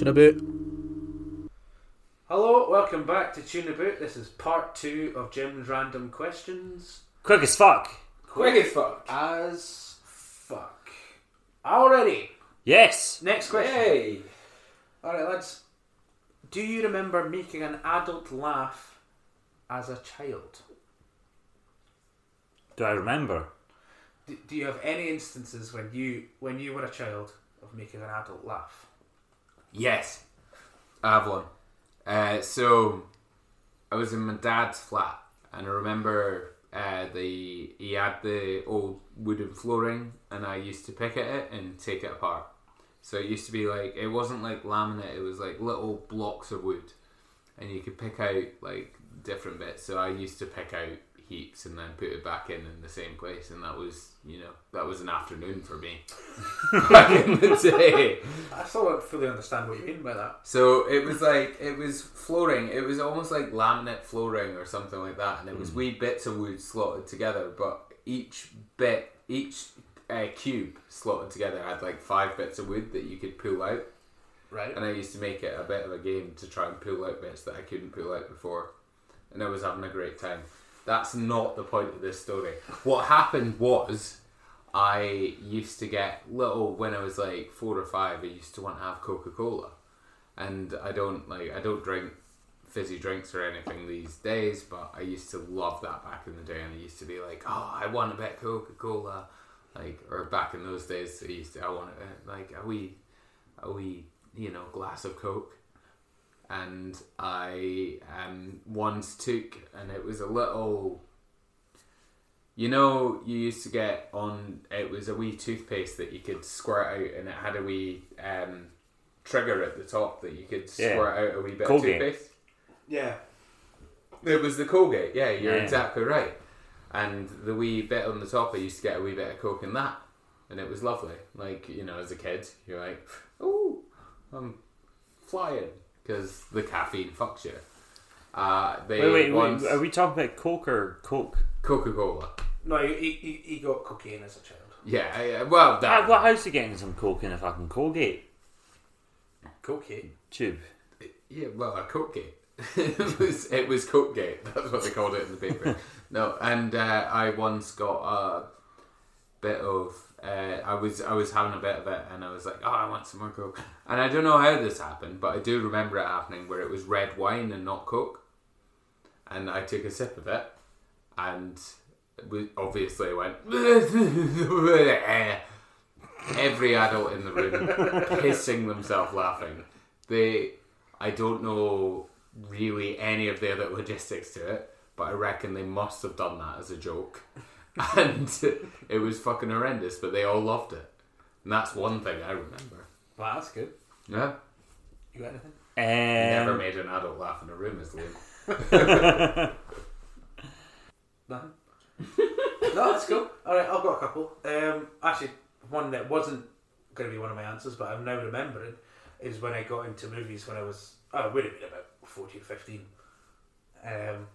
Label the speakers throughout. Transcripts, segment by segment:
Speaker 1: Tune about. Hello, welcome back to Tune About. This is part two of Jim's random questions.
Speaker 2: Quick as fuck.
Speaker 3: Quick as fuck.
Speaker 1: As fuck. Already.
Speaker 2: Yes.
Speaker 1: Next question.
Speaker 3: Hey.
Speaker 1: All right, lads. Do you remember making an adult laugh as a child?
Speaker 2: Do I remember?
Speaker 1: Do, do you have any instances when you when you were a child of making an adult laugh?
Speaker 3: Yes. I have one. Uh, so, I was in my dad's flat, and I remember uh, the he had the old wooden flooring, and I used to pick at it and take it apart. So it used to be like it wasn't like laminate; it was like little blocks of wood, and you could pick out like different bits. So I used to pick out heaps and then put it back in in the same place, and that was you know that was an afternoon for me back in the day.
Speaker 1: I still don't fully understand what you mean by that.
Speaker 3: So it was like it was flooring. It was almost like laminate flooring or something like that, and it was wee bits of wood slotted together. But each bit, each uh, cube slotted together had like five bits of wood that you could pull out.
Speaker 1: Right.
Speaker 3: And I used to make it a bit of a game to try and pull out bits that I couldn't pull out before, and I was having a great time. That's not the point of this story. What happened was. I used to get little when I was like four or five. I used to want to have Coca Cola, and I don't like I don't drink fizzy drinks or anything these days, but I used to love that back in the day, and I used to be like, oh, I want a bit Coca Cola, like or back in those days, I used to I want uh, like a wee, a wee you know glass of Coke, and I um once took and it was a little. You know, you used to get on. It was a wee toothpaste that you could squirt out, and it had a wee um, trigger at the top that you could
Speaker 2: Yeah.
Speaker 3: squirt out a wee bit
Speaker 2: Colgate.
Speaker 3: of toothpaste.
Speaker 1: Yeah.
Speaker 3: It was the Colgate, yeah, you're
Speaker 2: Yeah.
Speaker 3: exactly right. And the wee bit on the top, I used to get a wee bit of Coke in that. And it was lovely. Like, you know, as a kid, you're like, oh, I'm flying. Because the caffeine fucks you. Uh, they
Speaker 2: Wait, wait,
Speaker 3: once,
Speaker 2: wait. Are we talking about Coke or Coke?
Speaker 3: Coca Cola.
Speaker 1: No, he, he, he got cocaine as a child.
Speaker 3: Yeah, yeah, well, that.
Speaker 2: Ah, what how's he getting some Coke in a fucking Colgate
Speaker 1: Cocaine?
Speaker 2: tube?
Speaker 3: Yeah, well, a Coke-gate. it was it was Coke-gate. That's what they called it in the paper. no, and uh, I once got a bit of. Uh, I was I was having a bit of it, and I was like, "Oh, I want some more Coke." And I don't know how this happened, but I do remember it happening where it was red wine and not Coke. And I took a sip of it, and was, obviously went. Every adult in the room pissing themselves laughing. They, I don't know really any of the other logistics to it, but I reckon they must have done that as a joke, and it was fucking horrendous. But they all loved it, and that's one thing I remember.
Speaker 1: Well, that's good.
Speaker 3: Yeah,
Speaker 1: You got anything?
Speaker 2: Um,
Speaker 3: never made an adult laugh in a room is Liam.
Speaker 1: Nothing. no, that's cool. All right, I've got a couple. Um, actually, one that wasn't going to be one of my answers, but I'm now remembering, is when I got into movies when I was, oh, it would have been about 14, 15. Um, and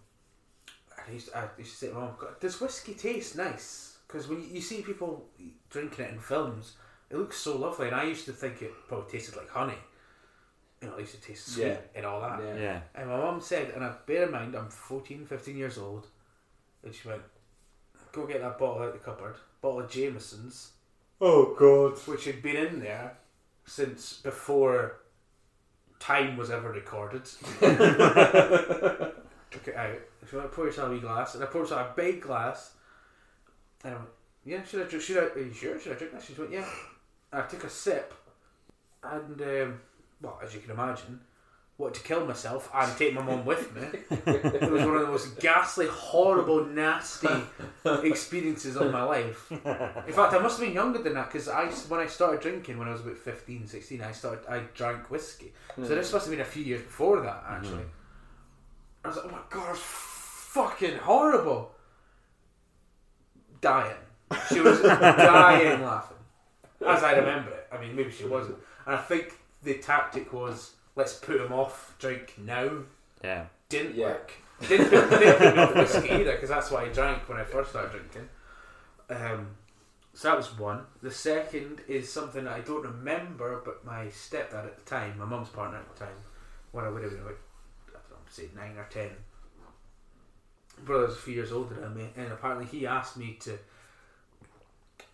Speaker 1: I used, to, I used to say to my mum, does whiskey taste nice? Because when you, you see people drinking it in films, it looks so lovely, and I used to think it probably tasted like honey. You know, it used to taste sweet
Speaker 3: Yeah.
Speaker 1: and all that.
Speaker 3: Yeah.
Speaker 2: yeah.
Speaker 1: And my mum said, and I bear in mind I'm 14, 15 years old, and she went, go get that bottle out the cupboard, bottle of Jameson's,
Speaker 3: Oh God.
Speaker 1: which had been in there since before time was ever recorded. Took it out. She went, pour yourself a wee glass, and I poured myself a big glass. And I went, yeah, should I drink? Should I? Are you sure? Should I drink this? She went, yeah. And I took a sip, and um, well, as you can imagine, wanted to kill myself and take my mum with me. it was one of the most ghastly, horrible, nasty experiences of my life. In fact, I must have been younger than that because I, when I started drinking when I was about 15, 16, I started, I drank whiskey. So this must have been a few years before that, actually. I was like, oh my god, fucking horrible. Dying. She was dying laughing. As I remember it. I mean, maybe she wasn't. And I think the tactic was, let's put him off, drink now.
Speaker 2: Yeah.
Speaker 1: Didn't
Speaker 3: Yeah.
Speaker 1: work. Didn't put, didn't put whiskey either, because that's what I drank when I first started drinking. Um, So that was one. The second is something that I don't remember, but my stepdad at the time, my mum's partner at the time, when I would have been about, I don't know, say nine or ten, brother's a few years older than me, and apparently he asked me to,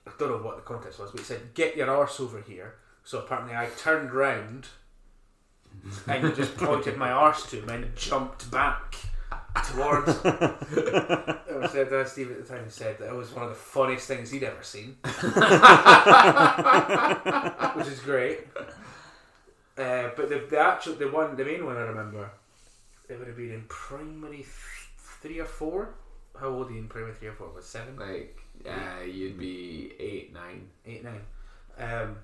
Speaker 1: I don't know what the context was, but he said, get your arse over here. So apparently I turned round and just pointed my arse to him and jumped back towards I said uh, Steve at the time said that it was one of the funniest things he'd ever seen, which is great. Uh, but the, the actual the one the main one I remember, it would have been in primary three or four. How old are you in primary three or four? Was seven,
Speaker 3: Like, uh, you'd be eight, nine.
Speaker 1: eight, nine. Um,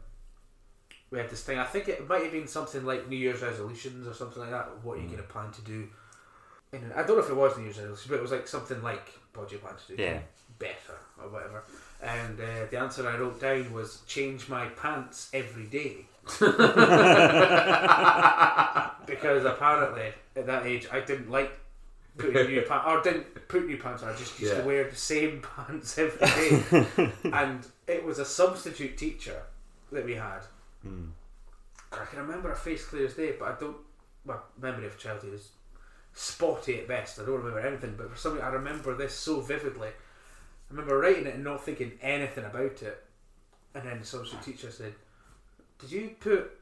Speaker 1: we had this thing. I think it might have been something like New Year's resolutions or something like that. What are you're going to plan to do. And I don't know if it was New Year's resolutions, but it was like something like what do you plan to do?
Speaker 2: Yeah.
Speaker 1: better or whatever. And uh, the answer I wrote down was change my pants every day. because apparently at that age I didn't like putting new pants or didn't put new pants on. I just used
Speaker 3: Yeah.
Speaker 1: to wear the same pants every day. and it was a substitute teacher that we had.
Speaker 2: Hmm.
Speaker 1: I can remember her face clear as day, but I don't. My memory of childhood is spotty at best. I don't remember anything, but for some reason I remember this so vividly. I remember writing it and not thinking anything about it, and then the substitute teacher said, "Did you put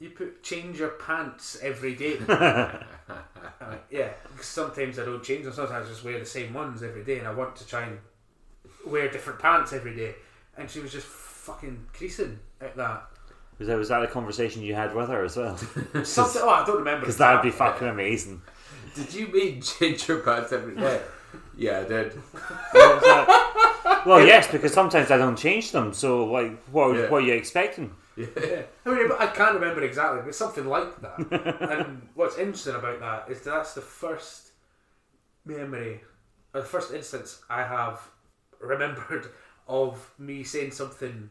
Speaker 1: you put change your pants every day?" Yeah, sometimes I don't change them. Sometimes I just wear the same ones every day, and I want to try and wear different pants every day. And she was just fucking creasing at that.
Speaker 2: Was that, was that a conversation you had with her as well?
Speaker 1: Something. Oh, I don't remember.
Speaker 2: Because that would be fucking amazing.
Speaker 3: Did you mean change your pants every day? yeah, I did.
Speaker 2: What was that? well, yes, because sometimes I don't change them. So, like, what,
Speaker 3: Yeah.
Speaker 2: what are you expecting?
Speaker 1: Yeah. I mean, I can't remember exactly, but something like that. and what's interesting about that is that's the first memory, or the first instance I have remembered of me saying something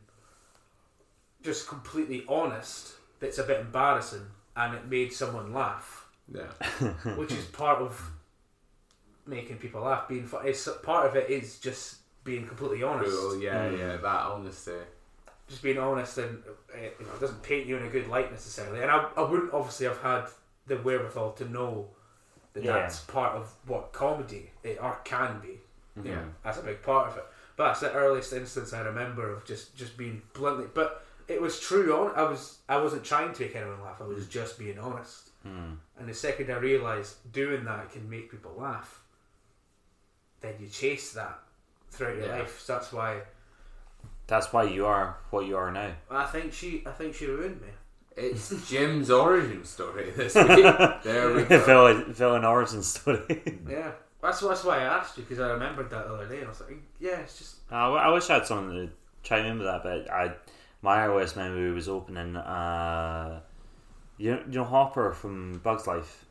Speaker 1: just completely honest that's a bit embarrassing and it made someone laugh,
Speaker 3: Yeah.
Speaker 1: which is part of making people laugh. Being fu- it's part of it is just being completely honest
Speaker 3: Cool. Yeah,
Speaker 2: Mm.
Speaker 3: yeah. That honesty.
Speaker 1: Just being honest and uh, you know, it doesn't paint you in a good light necessarily. And I, I wouldn't obviously have had the wherewithal to know that
Speaker 2: Yeah.
Speaker 1: that's part of what comedy it, or can be. Know,
Speaker 3: Yeah.
Speaker 1: that's a big part of it. But that's the earliest instance I remember of just just being bluntly. But it was true. On I was I wasn't trying to make anyone laugh. I was just being honest.
Speaker 2: Hmm.
Speaker 1: And the second I realised doing that can make people laugh, then you chase that throughout your
Speaker 3: Yeah.
Speaker 1: life. So that's why
Speaker 2: That's why you are what you are now.
Speaker 1: I think she I think she ruined me.
Speaker 3: It's Jim's origin story this week. There we go.
Speaker 2: villain, villain origin story.
Speaker 1: Yeah, that's that's why I asked you because I remembered that the other day. I was like, yeah, it's just
Speaker 2: I wish I had something to chime in with that, but I my iOS memory was opening. Uh, you know, you know Hopper from Bugs Life.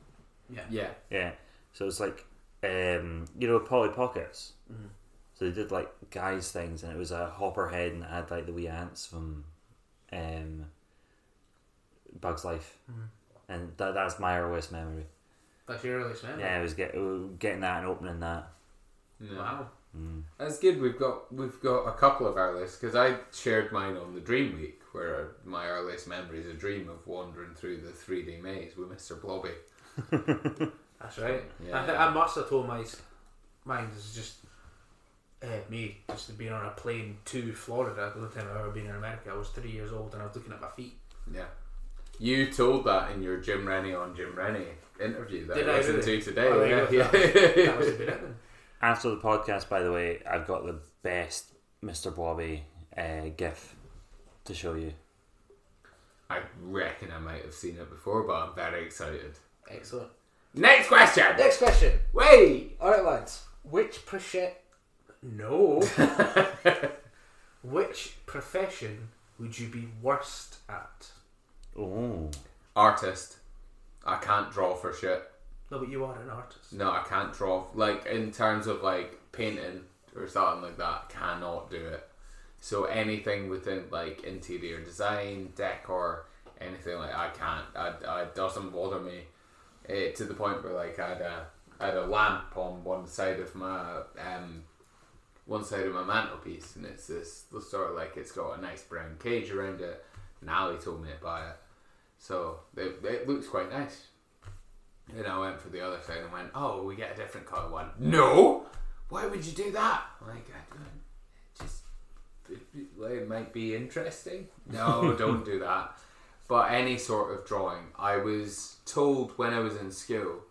Speaker 1: yeah,
Speaker 3: Yeah.
Speaker 2: Yeah, so it's like um, you know Polly Pockets.
Speaker 1: Mhm.
Speaker 2: So they did like guys things, and it was a Hopper head, and it had like the wee ants from um, Bugs Life,
Speaker 1: Mhm.
Speaker 2: and that, that's my earliest memory.
Speaker 1: that's your earliest memory.
Speaker 2: Yeah, it was get, getting that and opening that.
Speaker 3: yeah.
Speaker 1: Wow.
Speaker 2: Mm.
Speaker 3: That's good. We've got we've got a couple of our lists because I shared mine on the Dream Week, where my earliest memory is a dream of wandering through the 3D maze with Mr. Blobby.
Speaker 1: That's right.
Speaker 3: Yeah.
Speaker 1: I think I must have told my mine is just uh, me just being on a plane to Florida. The only time I've ever been in America, I was three years old and I was looking at my feet.
Speaker 3: Yeah. You told that in your Jim Rennie on Jim Rennie interview that
Speaker 1: Did
Speaker 3: I
Speaker 1: I
Speaker 3: listened
Speaker 1: really?
Speaker 3: to today.
Speaker 1: Oh, there
Speaker 3: yeah,
Speaker 1: you
Speaker 3: yeah.
Speaker 1: That was a bit it then.
Speaker 2: After the podcast, by the way, I've got the best Mr. Blobby uh, gif to show you.
Speaker 3: I reckon I might have seen it before, but I'm very excited.
Speaker 1: Excellent.
Speaker 3: Next question.
Speaker 1: Next question.
Speaker 3: Wait.
Speaker 1: All right, lads. Which profession? No. Which profession would you be worst at?
Speaker 2: Oh,
Speaker 3: Artist. I can't draw for shit.
Speaker 1: No, but you are an artist.
Speaker 3: No, I can't draw. Like in terms of like painting or something like that, cannot do it. So anything within like interior design, decor, anything like I can't. I, I it doesn't bother me. Eh, to the point where like I had a I had a lamp on one side of my um one side of my mantelpiece, and it's this sort of like it's got a nice brown cage around it. And Ali told me to buy it, so it, it looks quite nice. And I went for the other side and went, "Oh, we get a different color one." No, why would you do that? Like, I, I just it, it, it might be interesting. No, don't do that. But any sort of drawing, I was told when I was in school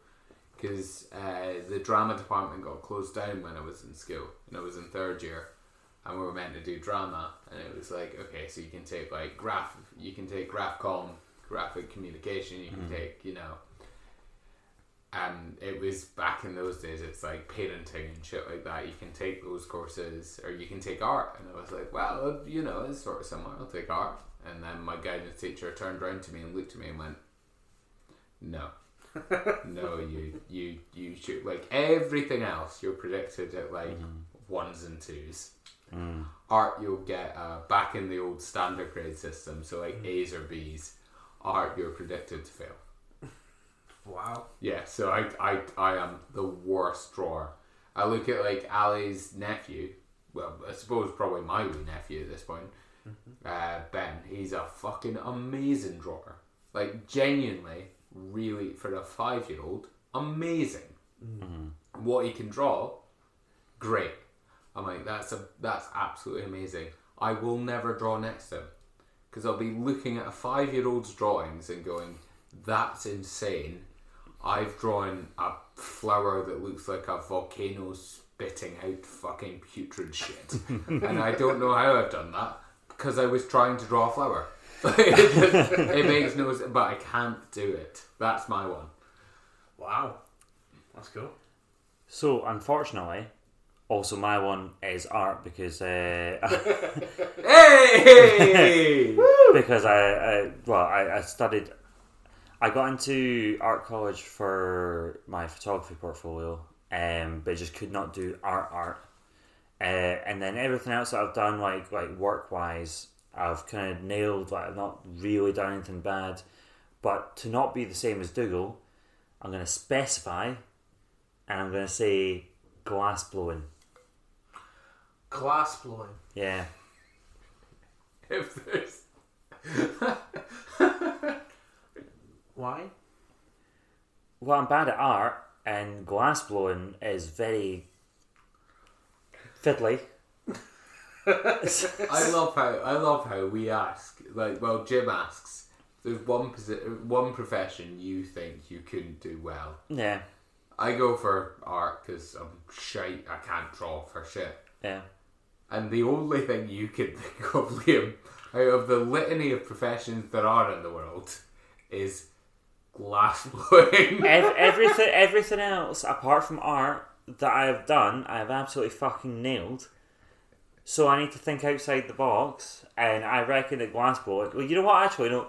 Speaker 3: because uh, the drama department got closed down when I was in school and I was in third year and we were meant to do drama and it was like okay so you can take like graph you can take graph com graphic communication you can take you know and it was back in those days it's like parenting and shit like that you can take those courses or you can take art and I was like well you know it's sort of similar I'll take art and then my guidance teacher turned around to me and looked at me and went no no, you you you should like everything else. You're predicted at like ones and twos.
Speaker 2: Mm.
Speaker 3: Art, you'll get uh, back in the old standard grade system, so like A's or B's. Art, you're predicted to fail.
Speaker 1: Wow.
Speaker 3: Yeah, so I I I am the worst drawer. I look at like Ali's nephew. Well, I suppose probably my wee nephew at this point. Uh, ben, he's a fucking amazing drawer. Like genuinely, really for a five year old, amazing. Mm-hmm. What he can draw, great. I'm like, that's a that's absolutely amazing. I will never draw next to him because I'll be looking at a five year old's drawings and going, that's insane. I've drawn a flower that looks like a volcano spitting out fucking putrid shit, and I don't know how I've done that because I was trying to draw a flower. It, just- it makes no sense, but I can't do it. That's my one.
Speaker 1: Wow. That's cool.
Speaker 2: So, unfortunately, also my one is art because uh,
Speaker 3: Hey!
Speaker 2: because I, I well I, I studied I got into art college for my photography portfolio um, but just could not do art art uh, and then everything else that I've done like like work wise I've kind of nailed like I've not really done anything bad but to not be the same as Dougal I'm going to specify and I'm going to say glass blowing
Speaker 1: Glass blowing.
Speaker 2: yeah
Speaker 3: if there's
Speaker 1: Why?
Speaker 2: Well, I'm bad at art, and glass blowing is very fiddly.
Speaker 3: I love how I love how we ask like well Jim asks there's one posi- one profession you think you couldn't do well
Speaker 2: Yeah,
Speaker 3: I go for art because I'm shite I can't draw for shit
Speaker 2: yeah.
Speaker 3: and the only thing you can think of Liam out of the litany of professions there are in the world is glass blowing
Speaker 2: Ev- everything, everything else apart from art that I have done, I have absolutely fucking nailed. So I need to think outside the box, and I reckon that glass blowing. Well, you know what? Actually, no,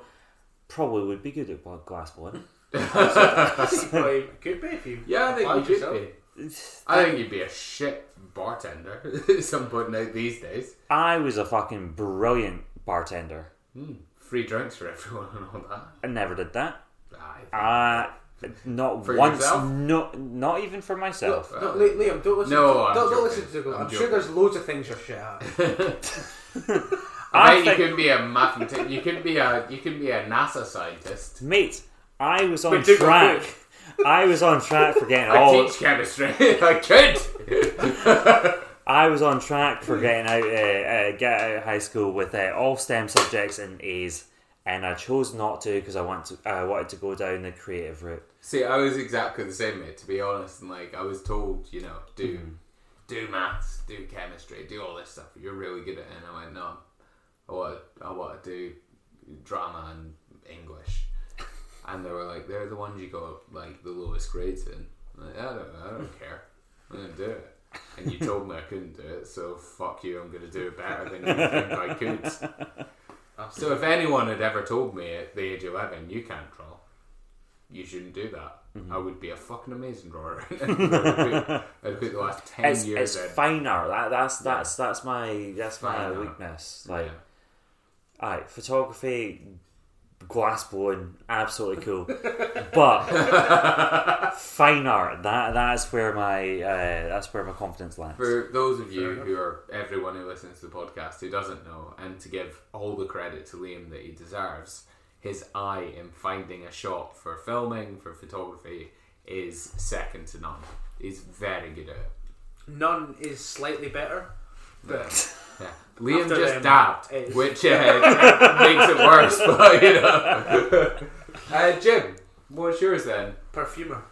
Speaker 2: probably would be good at blo- glass blowing.
Speaker 1: well, you could be if you.
Speaker 3: yeah I think
Speaker 1: applied
Speaker 3: you could be I think you'd be a shit bartender at some point now these days
Speaker 2: I was a fucking brilliant bartender.
Speaker 3: free drinks for everyone and all that
Speaker 2: I never did that.
Speaker 3: I think
Speaker 2: Uh, not
Speaker 3: For
Speaker 2: once.
Speaker 3: yourself?
Speaker 2: No, not even for myself.
Speaker 1: No, Li- Liam, don't listen.
Speaker 3: No,
Speaker 1: to,
Speaker 3: I'm
Speaker 1: don't, don't
Speaker 3: joking.
Speaker 1: listen to Dougal. I'm,
Speaker 3: I'm
Speaker 1: sure there's loads of things you're shit at.
Speaker 3: I,
Speaker 2: I think-
Speaker 3: you could be a mathematician. You could be a you could be a NASA scientist.
Speaker 2: Mate, I was on
Speaker 1: But
Speaker 2: track. I was on track for getting
Speaker 3: I
Speaker 2: all.
Speaker 3: teach chemistry. I could.
Speaker 2: I was on track for getting out, uh, uh, get out of high school with uh, all STEM subjects and A's, and I chose not to because I want to. I wanted to go down the creative route.
Speaker 3: See, I was exactly the same, mate. To be honest, and like I was told, you know, do
Speaker 2: Mm-hmm.
Speaker 3: do maths, do chemistry, do all this stuff. You're really good at it. And I went, no, I want I want to do drama and English. And they were like, they're the ones you got like the lowest grades in. I'm like, I don't, I don't care. I'm gonna do it. And you told me I couldn't do it, so fuck you. I'm gonna do it better than you think I could. So if anyone had ever told me at the age of 11, you can't draw, you shouldn't do that,
Speaker 2: Mm-hmm.
Speaker 3: I would be a fucking amazing drawer. I'd, put, I'd put the last 10
Speaker 2: It's,
Speaker 3: years
Speaker 2: it's
Speaker 3: in.
Speaker 2: fine art. That, that's that's that's my that's my weakness. Like,
Speaker 3: Yeah.
Speaker 2: alright, photography, glass blowing, absolutely cool. but fine art, that that's where my uh, that's where my confidence lands.
Speaker 3: For those of you
Speaker 1: Fair enough.
Speaker 3: who are everyone who listens to the podcast who doesn't know, and to give all the credit to Liam that he deserves, his eye in finding a shot for filming, for photography, is second to none. He's very good at it.
Speaker 1: None is slightly better. But
Speaker 3: Yeah. Liam
Speaker 1: After
Speaker 3: just
Speaker 1: them,
Speaker 3: dabbed,
Speaker 1: it's-
Speaker 3: which uh, makes it worse. But you know, uh, Jim, what's yours then?
Speaker 1: perfumer.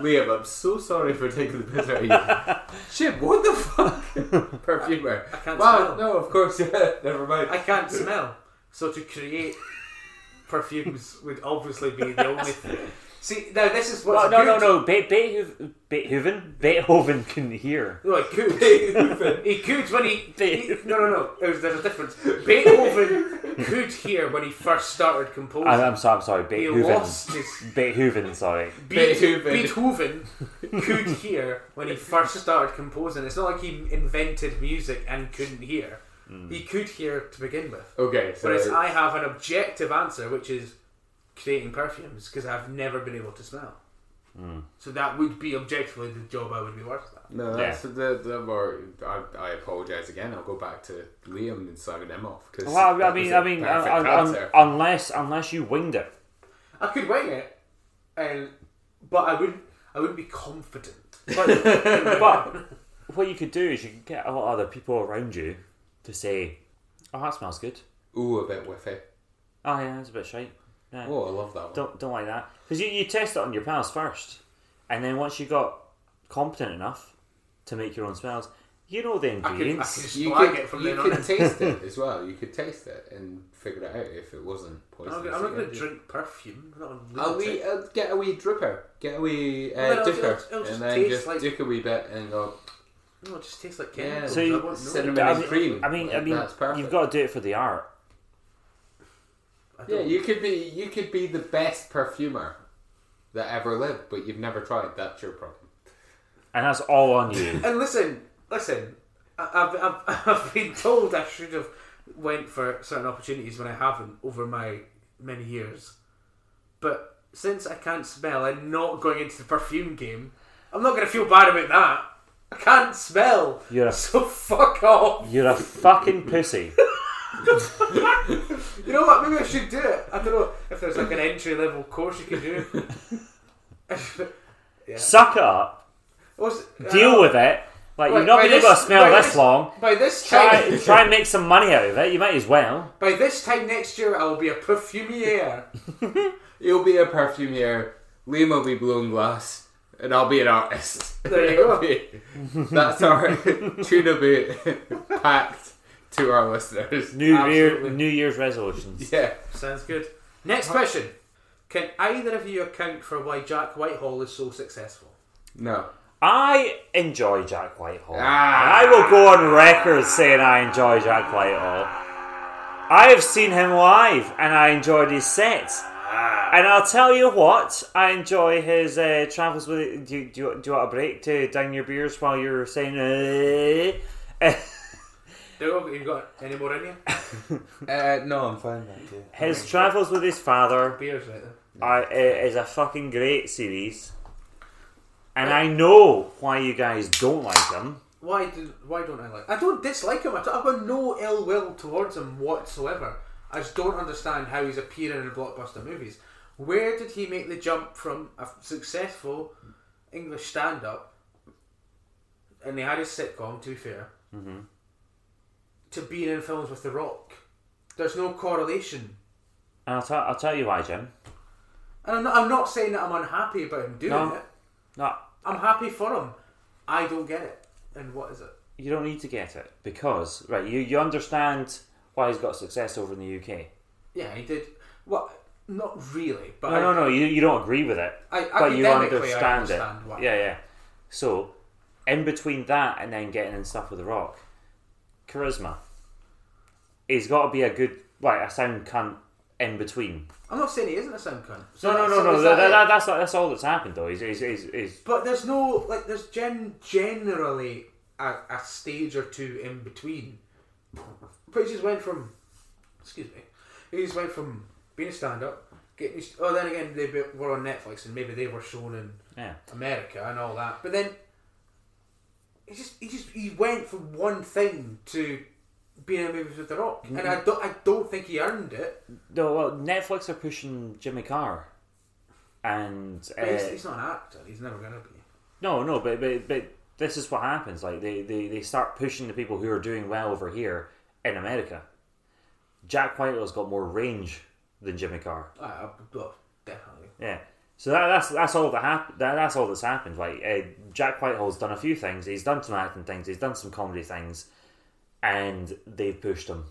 Speaker 3: Liam, I'm so sorry for taking the piss out of you. Jim, what the fuck? Perfumer.
Speaker 1: I can't
Speaker 3: Well,
Speaker 1: smell.
Speaker 3: no, of course, yeah, never mind.
Speaker 1: I can't smell. So to create perfumes would obviously be the only thing. See, now this is what's
Speaker 2: Well, no, no,
Speaker 1: good.
Speaker 2: no. Be- Beethoven, Beethoven, Beethoven can hear.
Speaker 1: No, he could. Beethoven. He could when he, he. No, no, no. There's, there's a difference. Beethoven could hear when he first started composing.
Speaker 2: I'm, I'm sorry, I'm sorry.
Speaker 1: he
Speaker 2: Beethoven.
Speaker 1: lost his.
Speaker 2: Beethoven, sorry.
Speaker 3: Beethoven.
Speaker 1: Beethoven could hear when he first started composing. It's not like he invented music and couldn't hear. Hmm. He could hear to begin with.
Speaker 3: Okay, so
Speaker 1: Whereas I have an objective answer, which is creating perfumes, because I've never been able to smell. Hmm. So that would be objectively the job I would be worse at.
Speaker 3: no, that's the, the more. I, I apologise again. I'll go back to Liam and slagging him off. 'cause
Speaker 2: Well, I
Speaker 3: that
Speaker 2: mean,
Speaker 3: was
Speaker 2: I
Speaker 3: a
Speaker 2: mean,
Speaker 3: perfect
Speaker 2: un- un- unless unless you winged it.
Speaker 1: I could wing it, and but I wouldn't. I wouldn't be confident.
Speaker 2: But, but what you could do is you could get a lot of other people around you to say, "Oh, that smells good."
Speaker 3: Ooh, a bit whiffy.
Speaker 2: Oh yeah, it's a bit shite. Yeah.
Speaker 3: Oh, I love that one.
Speaker 2: Don't don't like that because you, you test it on your pals first, and then once you got competent enough to make your own smells, you know the
Speaker 1: I could, I could
Speaker 2: ingredients.
Speaker 3: you could,
Speaker 1: it from
Speaker 3: you could taste it as well. You could taste it and figure it out if it wasn't
Speaker 1: I'm
Speaker 3: poisonous.
Speaker 1: I'm not going to drink perfume. I'm not a
Speaker 3: I'll wee, uh, get a wee dripper, get a wee uh,
Speaker 1: Well, then it'll-
Speaker 3: dipper,
Speaker 1: it'll- it'll just
Speaker 3: and then
Speaker 1: taste
Speaker 3: just
Speaker 1: like-
Speaker 3: dick a wee bit and go.
Speaker 1: No, it just tastes like
Speaker 3: Yeah.
Speaker 2: So you-
Speaker 1: I
Speaker 3: cinnamon
Speaker 2: I
Speaker 3: and
Speaker 2: mean,
Speaker 3: cream.
Speaker 2: I mean, I mean,
Speaker 3: that's
Speaker 2: you've got to do it for the art.
Speaker 1: I
Speaker 3: Yeah, you could be you could be the best perfumer that ever lived, but you've never tried. That's your problem.
Speaker 2: And that's all on you.
Speaker 1: And listen, listen. I- I've, I've, I've been told I should have went for certain opportunities when I haven't over my many years. But since I can't smell and not going into the perfume game, I'm not going to feel bad about that. I can't smell.
Speaker 2: You're a-
Speaker 1: so fuck off.
Speaker 2: You're a fucking pussy.
Speaker 1: You know what? Maybe I should do it. I don't know if there's like an entry level course you can do. yeah.
Speaker 2: Suck it up. Deal
Speaker 1: uh,
Speaker 2: with it. Like
Speaker 1: Right,
Speaker 2: you've not been able to smell this
Speaker 1: this-
Speaker 2: long.
Speaker 1: By this time,
Speaker 2: Try try and make some money out of it. You might as well.
Speaker 1: by this time next year, I will be a perfumier.
Speaker 3: You'll be a perfumier. Liam will be blowing glass, and I'll be an artist.
Speaker 1: There you go.
Speaker 3: That's our tuna boot packed to our listeners.
Speaker 2: New year,
Speaker 1: Absolutely.
Speaker 2: New Year's resolutions.
Speaker 3: Yeah.
Speaker 1: Sounds good. Next question. Can either of you account for why Jack Whitehall is so successful?
Speaker 3: No.
Speaker 2: I enjoy Jack Whitehall.
Speaker 3: Ah.
Speaker 2: And I will go on record saying I enjoy Jack Whitehall. I have seen him live and I enjoyed his sets. And I'll tell you what, I enjoy his uh, travels with. Do you, do, do you want a break to down your beers while you're saying. Uh,
Speaker 1: Do you got any more in you?
Speaker 3: Uh, no, I'm fine. Thank you.
Speaker 2: his travels with his father
Speaker 1: Beers right there.
Speaker 2: I, uh, is a fucking great series. And I know why you guys don't like him.
Speaker 1: Why do, Why don't I like? I don't dislike him. I don't- I've got no ill will towards him whatsoever. I just don't understand how he's appearing in blockbuster movies. Where did he make the jump from a successful English stand-up, and he had his sitcom, to be fair, to being in films with The Rock? There's no correlation.
Speaker 2: And I'll, tell I'll tell you why, Jim.
Speaker 1: And I'm not, I'm not saying that I'm unhappy about him doing
Speaker 2: No.
Speaker 1: it.
Speaker 2: No,
Speaker 1: I'm happy for him. I don't get it. And what is it?
Speaker 2: you don't need to get it because right, you you understand why he's got success over in the UK.
Speaker 1: Yeah, he did. Well, not really, but
Speaker 2: No,
Speaker 1: I,
Speaker 2: no, no. You you don't agree with it,
Speaker 1: I,
Speaker 2: but you understand,
Speaker 1: understand
Speaker 2: it.
Speaker 1: why.
Speaker 2: Yeah, yeah. So, in between that and then getting in stuff with the Rock, charisma. He's got to be a good, like a sound cunt in between.
Speaker 1: I'm not saying he isn't a sound cunt. So
Speaker 2: No, no, no, no. That,
Speaker 1: that
Speaker 2: that, that's that's all that's happened though. He's he's, he's, he's
Speaker 1: But there's no like. There's gen generally a, a stage or two in between. But he just went from excuse me, he just went from being a stand-up, getting. Oh, then again, they were on Netflix, and maybe they were shown in
Speaker 2: Yeah.
Speaker 1: America and all that. But then he just he just he went from one thing to being in movies with The Rock, and I don't I don't think he earned it.
Speaker 2: No, well, Netflix are pushing Jimmy Carr, and
Speaker 1: But he's,
Speaker 2: uh,
Speaker 1: he's not an actor. He's never gonna be.
Speaker 2: no, no, but but but this is what happens. Like they, they they start pushing the people who are doing well over here in America. Jack Whitehall's got more range than Jimmy Carr.
Speaker 1: Uh, well, definitely.
Speaker 2: Yeah. So that, that's that's all that hap- that, That's all that's happened. Like uh, Jack Whitehall's done a few things. He's done some acting things. He's done some comedy things, and they've pushed him.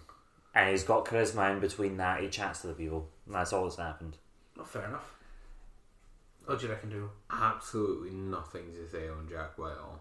Speaker 2: And he's got charisma in between that. He chats to the people. And that's all that's happened.
Speaker 1: Not fair enough. What do you reckon, do?
Speaker 3: Absolutely nothing to say on Jack Whitehall.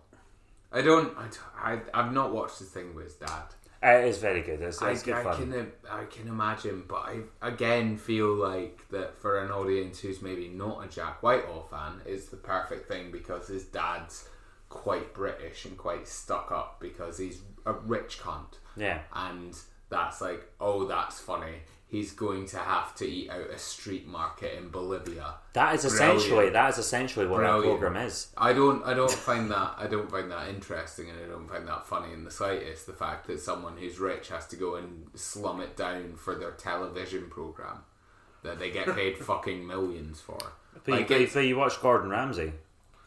Speaker 3: I don't. I, I, I've not watched the thing with his dad.
Speaker 2: It is very good. It's,
Speaker 3: I,
Speaker 2: it's good
Speaker 3: I
Speaker 2: fun.
Speaker 3: can I can imagine, but I again feel like that for an audience who's maybe not a Jack Whitehall fan, is the perfect thing because his dad's quite British and quite stuck up because he's a rich cunt,
Speaker 2: Yeah.
Speaker 3: and that's like, oh, that's funny. He's going to have to eat out a street market in Bolivia.
Speaker 2: That is
Speaker 3: Brilliant.
Speaker 2: essentially that is essentially what
Speaker 3: Brilliant.
Speaker 2: that program is.
Speaker 3: I don't I don't find that I don't find that interesting and I don't find that funny in the slightest. The fact that someone who's rich has to go and slum it down for their television program that they get paid fucking millions for.
Speaker 2: But,
Speaker 3: Like, it's,
Speaker 2: but you watch Gordon Ramsay.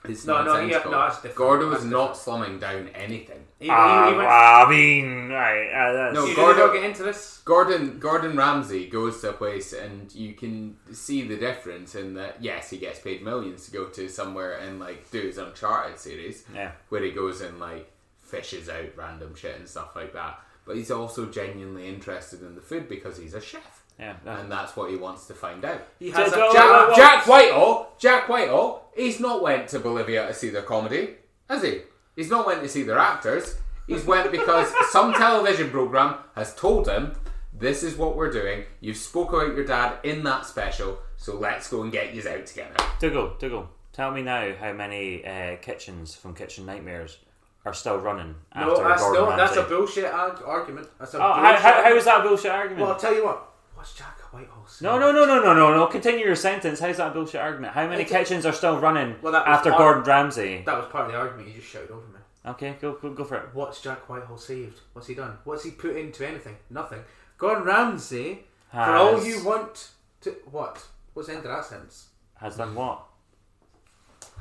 Speaker 3: It's
Speaker 1: No, no, yeah,
Speaker 3: nonsensical.
Speaker 1: no, that's different.
Speaker 3: Gordon was
Speaker 1: That's
Speaker 3: not slumming down anything.
Speaker 1: He, he,
Speaker 2: Ah,
Speaker 1: he went,
Speaker 2: I mean, right, uh, that's,
Speaker 3: No,
Speaker 1: you
Speaker 3: Gordon-
Speaker 1: don't get into this.
Speaker 3: Gordon Gordon Ramsay goes to a place and you can see the difference in that yes he gets paid millions to go to somewhere and like do his Uncharted series
Speaker 2: yeah.
Speaker 3: where he goes and like fishes out random shit and stuff like that. But he's also genuinely interested in the food because he's a chef,
Speaker 2: Yeah, that-
Speaker 3: and that's what he wants to find out.
Speaker 1: He has
Speaker 2: So-
Speaker 1: a
Speaker 3: Jack,
Speaker 2: well, well-
Speaker 3: Jack Whitehall, Jack Whitehall, he's not went to Bolivia to see their comedy, has he? He's not went to see their actors. He's went because some television program has told him this is what we're doing. You've spoke about your dad in that special, so let's go and get you out together.
Speaker 2: Dougal, Dougal, tell me now how many uh, kitchens from Kitchen Nightmares are still running
Speaker 1: No, that's,
Speaker 2: Gordon
Speaker 1: no, that's a bullshit arg- argument. That's a
Speaker 2: Oh, how,
Speaker 1: bullshit
Speaker 2: how, how
Speaker 1: argument.
Speaker 2: is that a bullshit argument?
Speaker 1: Well, I'll tell you what. What's Jack Whitehall saying?
Speaker 2: no, no, no, no, no, no, no. Continue your sentence. How's that a bullshit argument? How many
Speaker 1: It's-
Speaker 2: kitchens are still running
Speaker 1: Well, that was
Speaker 2: after
Speaker 1: part-
Speaker 2: Gordon Ramsay?
Speaker 1: That was part of the argument. You just shouted over me.
Speaker 2: Okay, go, go, go for it.
Speaker 1: What's Jack Whitehall saved? What's he done? What's he put into anything? Nothing. Gordon Ramsay, for all
Speaker 2: Has-
Speaker 1: you want to. What? What's the end of that sentence?
Speaker 2: Has done what?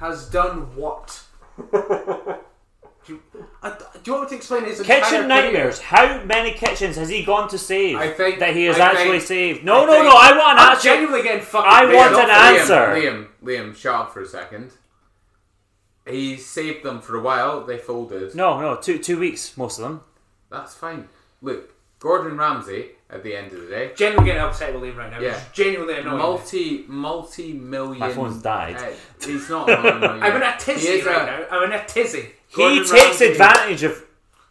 Speaker 1: Has done what? do, you, I, do you want me to explain his
Speaker 2: Kitchen? Nightmares. How many kitchens has he gone to save
Speaker 3: I think-
Speaker 2: that he has
Speaker 3: I
Speaker 2: actually
Speaker 3: think-
Speaker 2: saved? No,
Speaker 3: I
Speaker 2: no, no. I want an
Speaker 1: I'm
Speaker 2: answer.
Speaker 1: genuinely getting fucking.
Speaker 2: I want an answer.
Speaker 3: Liam, Liam, Liam, shut up for a second. He saved them for a while. They folded.
Speaker 2: No, no. Two two weeks, most of them.
Speaker 3: That's fine. Look, Gordon Ramsay. At the end of the day,
Speaker 1: Genuinely getting upset with Liam right now.
Speaker 3: Yeah.
Speaker 1: Genuinely annoying.
Speaker 3: multi multi million.
Speaker 2: My phone's died.
Speaker 3: Uh, he's not.
Speaker 1: I'm in a tizzy right
Speaker 3: a-
Speaker 1: now. I'm in a tizzy.
Speaker 2: He takes
Speaker 3: Ramsay-
Speaker 2: advantage of,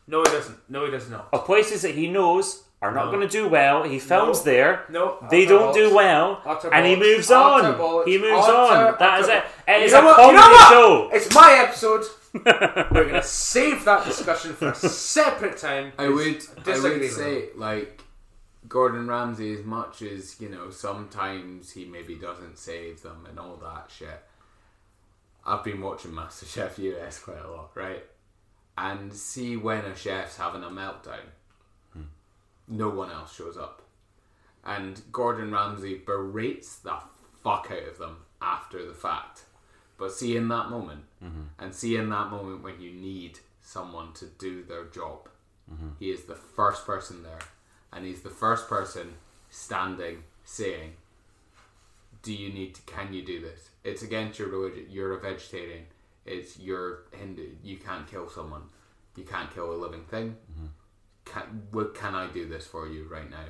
Speaker 1: No, he doesn't. No, he does not.
Speaker 2: of places that he knows are not
Speaker 1: No.
Speaker 2: going to do well. He films
Speaker 1: No.
Speaker 2: there.
Speaker 1: No,
Speaker 2: They
Speaker 1: utter
Speaker 2: don't do well,
Speaker 1: Utter
Speaker 2: and he
Speaker 1: bollocks.
Speaker 2: moves
Speaker 1: Utter
Speaker 2: on.
Speaker 1: bollocks.
Speaker 2: He moves
Speaker 1: Utter-
Speaker 2: on. That is
Speaker 1: utter-
Speaker 2: it. It
Speaker 1: You
Speaker 2: is a
Speaker 1: what?
Speaker 2: comedy
Speaker 1: You know
Speaker 2: show.
Speaker 1: It's my episode. We're gonna save that discussion for a separate time.
Speaker 3: I would. I would
Speaker 1: with
Speaker 3: say like Gordon Ramsay. As much as you know, sometimes he maybe doesn't save them and all that shit. I've been watching MasterChef US quite a lot, right? And see when a chef's having a meltdown, hmm. no one else shows up. And Gordon Ramsay berates the fuck out of them after the fact. But see in that moment, mm-hmm. and see in that moment when you need someone to do their job, mm-hmm. he is the first person there. And he's the first person standing saying, Do you need to, can you do this? It's against your religion. You're a vegetarian. It's your Hindu. You can't kill someone. You can't kill a living thing. Mm-hmm. Can, what, can I do this for you right now?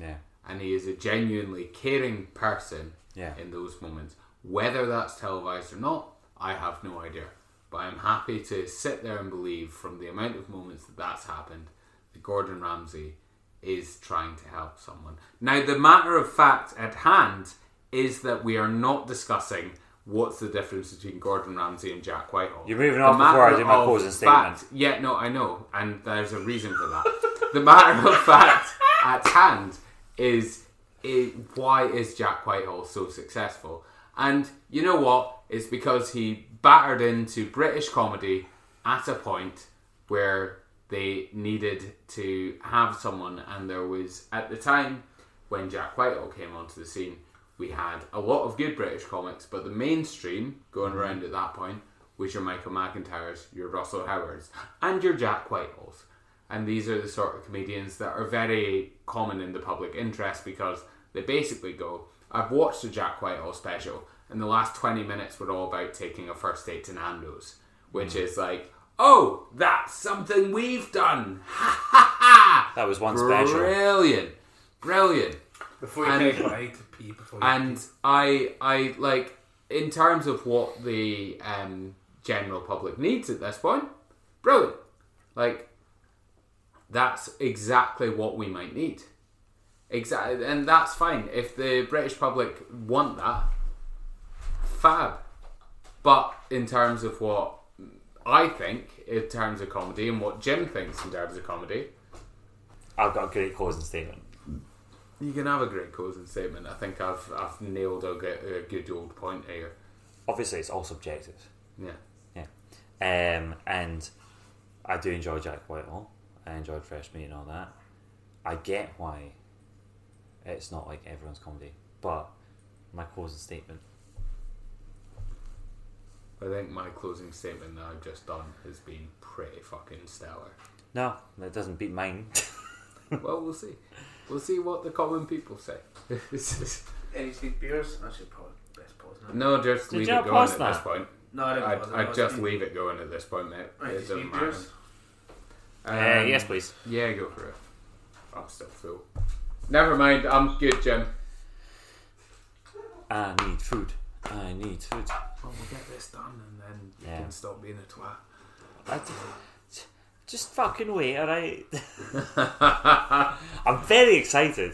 Speaker 2: Yeah,
Speaker 3: and he is a genuinely caring person
Speaker 2: Yeah.
Speaker 3: in those moments. Whether that's televised or not, I have no idea. But I'm happy to sit there and believe from the amount of moments that that's happened that Gordon Ramsay is trying to help someone. Now, the matter of fact at hand is that we are not discussing what's the difference between Gordon Ramsay and Jack Whitehall.
Speaker 2: You're moving
Speaker 3: The
Speaker 2: on before I do my closing
Speaker 3: fact-
Speaker 2: statement.
Speaker 3: Yeah, no, I know, and there's a reason for that. the matter of fact at hand is it, why is Jack Whitehall so successful? And you know what? It's because he battered into British comedy at a point where they needed to have someone, and there was at the time when Jack Whitehall came onto the scene, we had a lot of good British comics, but the mainstream going mm-hmm. around at that point was your Michael McIntyres, your Russell Howards, and your Jack Whitehalls. And these are the sort of comedians that are very common in the public interest because they basically go, I've watched the Jack Whitehall special, and the last 20 minutes were all about taking a first date to Nando's, which mm-hmm. is like, oh, that's something we've done. Ha ha ha!
Speaker 2: That was one special.
Speaker 3: Brilliant. Brilliant.
Speaker 1: Before you
Speaker 3: And-
Speaker 1: take what I need to pee before you
Speaker 3: And I, I like in terms of what the um, general public needs at this point, brilliant. Like that's exactly what we might need. Exactly, and that's fine if the British public want that. Fab, but in terms of what I think in terms of comedy and what Jim thinks in terms of comedy,
Speaker 2: I've got a great closing statement.
Speaker 3: You can have a great closing statement. I think I've I've nailed a good, a good old point here.
Speaker 2: Obviously, it's all subjective.
Speaker 3: Yeah.
Speaker 2: Yeah. Um, and I do enjoy Jack Whitehall. I enjoyed Fresh Meat and all that. I get why it's not like everyone's comedy, but my closing statement.
Speaker 3: I think my closing statement that I've just done has been pretty fucking stellar.
Speaker 2: No, that doesn't beat mine.
Speaker 3: well, we'll see. We'll see what the common people say.
Speaker 1: Any sweet beers? I should probably best pause now.
Speaker 3: no, just
Speaker 2: Did
Speaker 3: leave
Speaker 2: you
Speaker 3: it going
Speaker 2: pause
Speaker 3: at
Speaker 2: that?
Speaker 3: this point.
Speaker 1: No, I didn't.
Speaker 3: I'd,
Speaker 1: pause it.
Speaker 3: I'd
Speaker 1: was
Speaker 3: just leave it going at this point, mate.
Speaker 1: Right,
Speaker 3: it doesn't
Speaker 1: sweet
Speaker 3: matter.
Speaker 1: beers.
Speaker 3: Um,
Speaker 2: uh, yes, please.
Speaker 3: Yeah, go for it. I'm still full. Never mind, I'm good, Jim.
Speaker 2: I need food. I need food.
Speaker 3: Well, we'll get this done and then you
Speaker 2: Yeah.
Speaker 3: can stop being a twat.
Speaker 2: I d- just fucking wait, alright? I'm very excited.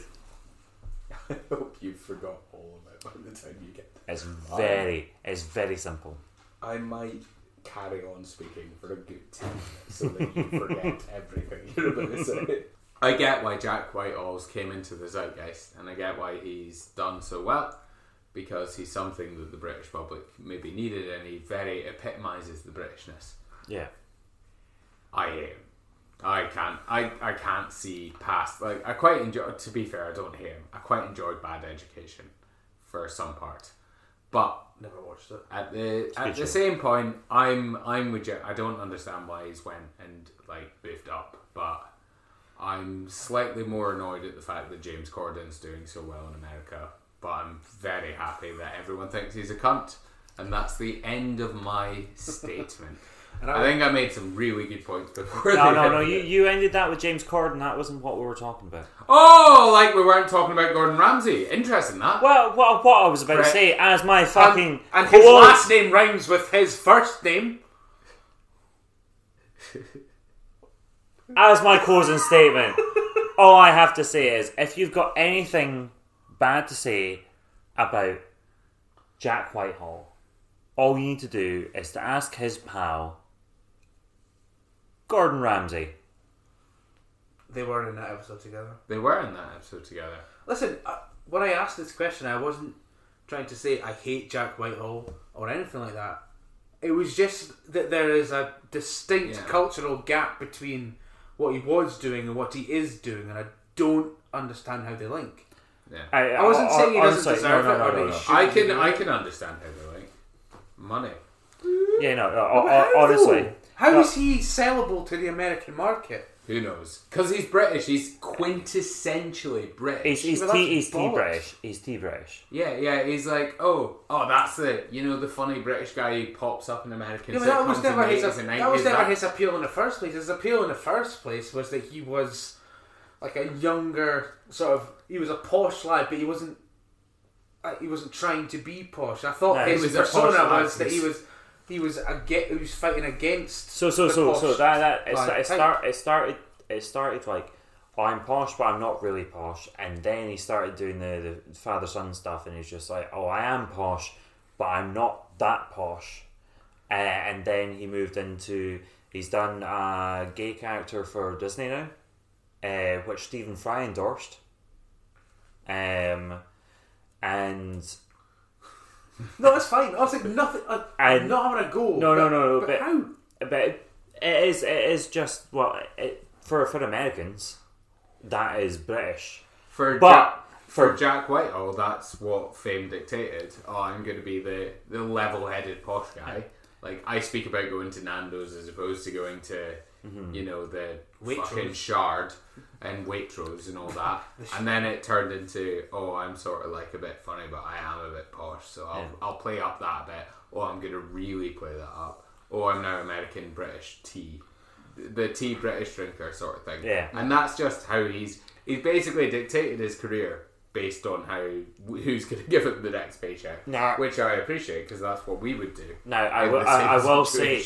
Speaker 3: I hope you forgot all of it by the time you get there.
Speaker 2: It's very, it's very simple.
Speaker 3: I might carry on speaking for a good 10 minutes so that you forget everything you're about to say. I get why Jack Whitehall's came into the zeitgeist, and I get why he's done so well because he's something that the British public maybe needed, and he very epitomises the Britishness.
Speaker 2: Yeah.
Speaker 3: I hate him. I can't. I, I can't see past. Like I quite enjoy. To be fair, I don't hate him. I quite enjoyed Bad Education for some part, but
Speaker 1: Never watched it.
Speaker 3: at the at the
Speaker 2: show.
Speaker 3: same point, I'm I'm with you. I don't understand why he's went and like beefed up, but I'm slightly more annoyed at the fact that James Corden's doing so well in America. But I'm very happy that everyone thinks he's a cunt, and that's the end of my statement.
Speaker 1: And
Speaker 3: I think I made some really good points before.
Speaker 2: No, no, no. You, you ended that with James Corden. That wasn't what we were talking about.
Speaker 3: Oh, like we weren't talking about Gordon Ramsay. Interesting that.
Speaker 2: Well, what, what I was about to say, as my fucking
Speaker 1: and, and his last name rhymes with his first name.
Speaker 2: as my closing statement, all I have to say is if you've got anything bad to say about Jack Whitehall, all you need to do is to ask his pal, Gordon Ramsay.
Speaker 1: They were in that episode together.
Speaker 3: They were in that episode together.
Speaker 1: Listen, uh, when I asked this question, I wasn't trying to say I hate Jack Whitehall or anything like that. It was just that there is a distinct
Speaker 3: Yeah.
Speaker 1: cultural gap between what he was doing and what he is doing, and I don't understand how they link.
Speaker 3: Yeah.
Speaker 2: I,
Speaker 1: I wasn't saying he doesn't
Speaker 2: honestly,
Speaker 1: deserve
Speaker 2: no,
Speaker 1: it
Speaker 2: no,
Speaker 1: or
Speaker 2: no, no, no.
Speaker 3: I can I can understand how they like money.
Speaker 2: Yeah, no, no,
Speaker 1: But how,
Speaker 2: honestly.
Speaker 1: Though? how
Speaker 2: no.
Speaker 1: is he sellable to the American market?
Speaker 3: Who knows? Because he's British. He's quintessentially British.
Speaker 2: He's, he's,
Speaker 1: Well,
Speaker 2: T, he's T. British. He's T British.
Speaker 3: yeah, yeah. He's like, oh, oh, that's the you know the funny British guy who pops up in American
Speaker 1: Yeah, but that was never
Speaker 3: in the
Speaker 1: his.
Speaker 3: 80s and
Speaker 1: That was never
Speaker 3: That-
Speaker 1: his appeal in the first place. His appeal in the first place was that he was like a younger sort of. He was a posh lad, but he wasn't. Like, he wasn't trying to be posh. I thought
Speaker 2: No,
Speaker 1: his
Speaker 3: was a posh
Speaker 1: persona was that he was. He was ag- he was fighting against.
Speaker 2: So so so so that that it,
Speaker 1: like,
Speaker 2: it start it started it started like oh, I'm posh but I'm not really posh. And then he started doing the, the father son stuff and he's just like oh I am posh but I'm not that posh. Uh, and then he moved into he's done a gay character for Disney now uh, which Stephen Fry endorsed. Um, and
Speaker 1: No, that's fine. I was like nothing. I,
Speaker 2: I-
Speaker 1: I'm not having a go.
Speaker 2: No, no,
Speaker 1: no,
Speaker 2: no,
Speaker 1: But,
Speaker 2: but-
Speaker 1: how?
Speaker 2: but it, it is it is just well it, for for Americans that is British,
Speaker 3: For
Speaker 2: but
Speaker 3: Jack, for
Speaker 2: for
Speaker 3: Jack Whitehall, that's what fame dictated. Oh, I'm going to be the the level-headed posh guy. Like I speak about going to Nando's as opposed to going to mm-hmm. you know the
Speaker 1: Waitrose.
Speaker 3: fucking Shard and Waitrose and all that. and then it turned into oh, I'm sort of like a bit funny, but I am a bit posh, so I'll
Speaker 2: Yeah.
Speaker 3: I'll play up that a bit. Oh, I'm going to really play that up. Oh, I'm now American British tea. The tea British drinker sort of thing.
Speaker 2: Yeah.
Speaker 3: And that's just how he's he's basically dictated his career based on how who's going to give him the next paycheck.
Speaker 2: Nah.
Speaker 3: Which I appreciate because that's what we would do.
Speaker 2: No, I will
Speaker 3: the
Speaker 2: I, I will say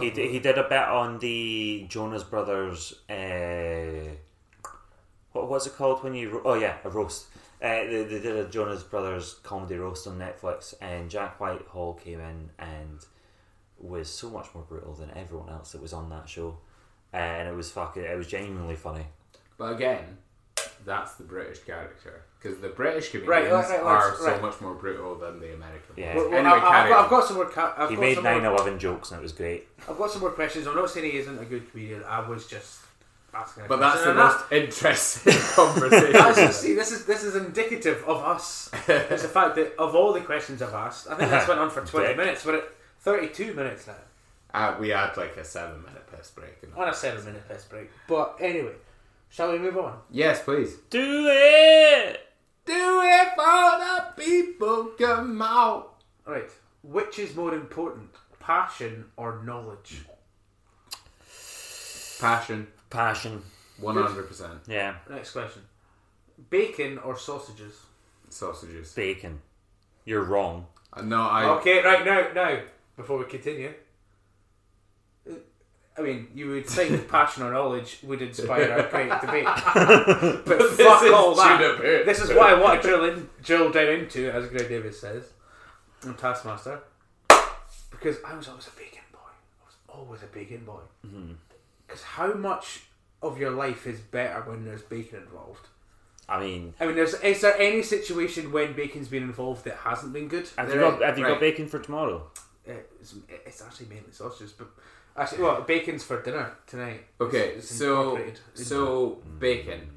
Speaker 2: he d- he did a bit on the Jonas Brothers. Uh, what was it called when you? ro- Oh yeah, a roast. Uh, they, they did a Jonas Brothers comedy roast on Netflix, and Jack Whitehall came in and was so much more brutal than everyone else that was on that show, uh, and it was fucking. It was genuinely funny.
Speaker 3: But again, that's the British character because the British comedians
Speaker 1: Right, right, right,
Speaker 3: are
Speaker 1: right,
Speaker 3: so much more brutal than the American.
Speaker 2: Yeah.
Speaker 3: ones.
Speaker 1: Well, well,
Speaker 3: Anyway,
Speaker 1: I, have got. I've got some more. Ca- I've
Speaker 2: He
Speaker 1: got
Speaker 2: made
Speaker 1: some more-
Speaker 2: 9-11 jokes, and it was great.
Speaker 1: I've got some more questions. I'm not saying he isn't a good comedian. I was just asking. A
Speaker 3: But that's
Speaker 1: question.
Speaker 3: the
Speaker 1: And
Speaker 3: most interesting conversation.
Speaker 1: Just, see, this is this is indicative of us. It's the fact that of all the questions I've asked, I think this went on for twenty
Speaker 2: Dick.
Speaker 1: minutes. We're at thirty-two minutes now
Speaker 3: uh, we had like a seven-minute piss break. And
Speaker 1: on a seven-minute piss break. But anyway, shall we move on?
Speaker 3: yes, please.
Speaker 2: Do it.
Speaker 3: Do it for the people. Come out.
Speaker 1: Right, which is more important, passion or knowledge?
Speaker 3: Passion.
Speaker 2: Passion.
Speaker 3: One hundred percent.
Speaker 2: Yeah.
Speaker 1: Next question: bacon or sausages?
Speaker 3: Sausages.
Speaker 2: Bacon. You're wrong.
Speaker 3: Uh, No, I.
Speaker 1: Okay, right now, now before we continue. I mean, you would think passion or knowledge would inspire a great debate, but
Speaker 3: This
Speaker 1: fuck
Speaker 3: is
Speaker 1: all that.
Speaker 3: Juniper.
Speaker 1: This is what I want to drill in, drill down into, as Greg Davies says, on Taskmaster, because I was always a bacon boy. I was always a bacon boy. Mm-hmm. Because how much of your life is better when there's bacon involved?
Speaker 2: I mean,
Speaker 1: I mean, there's is there any situation when bacon's been involved that hasn't been good?
Speaker 2: have you got have you
Speaker 3: right.
Speaker 2: got bacon for tomorrow?
Speaker 1: It's, it's actually mainly sausages, but actually, well, bacon's for dinner tonight.
Speaker 3: Okay,
Speaker 1: It's- it's
Speaker 3: so
Speaker 1: incorporated into
Speaker 3: so bacon.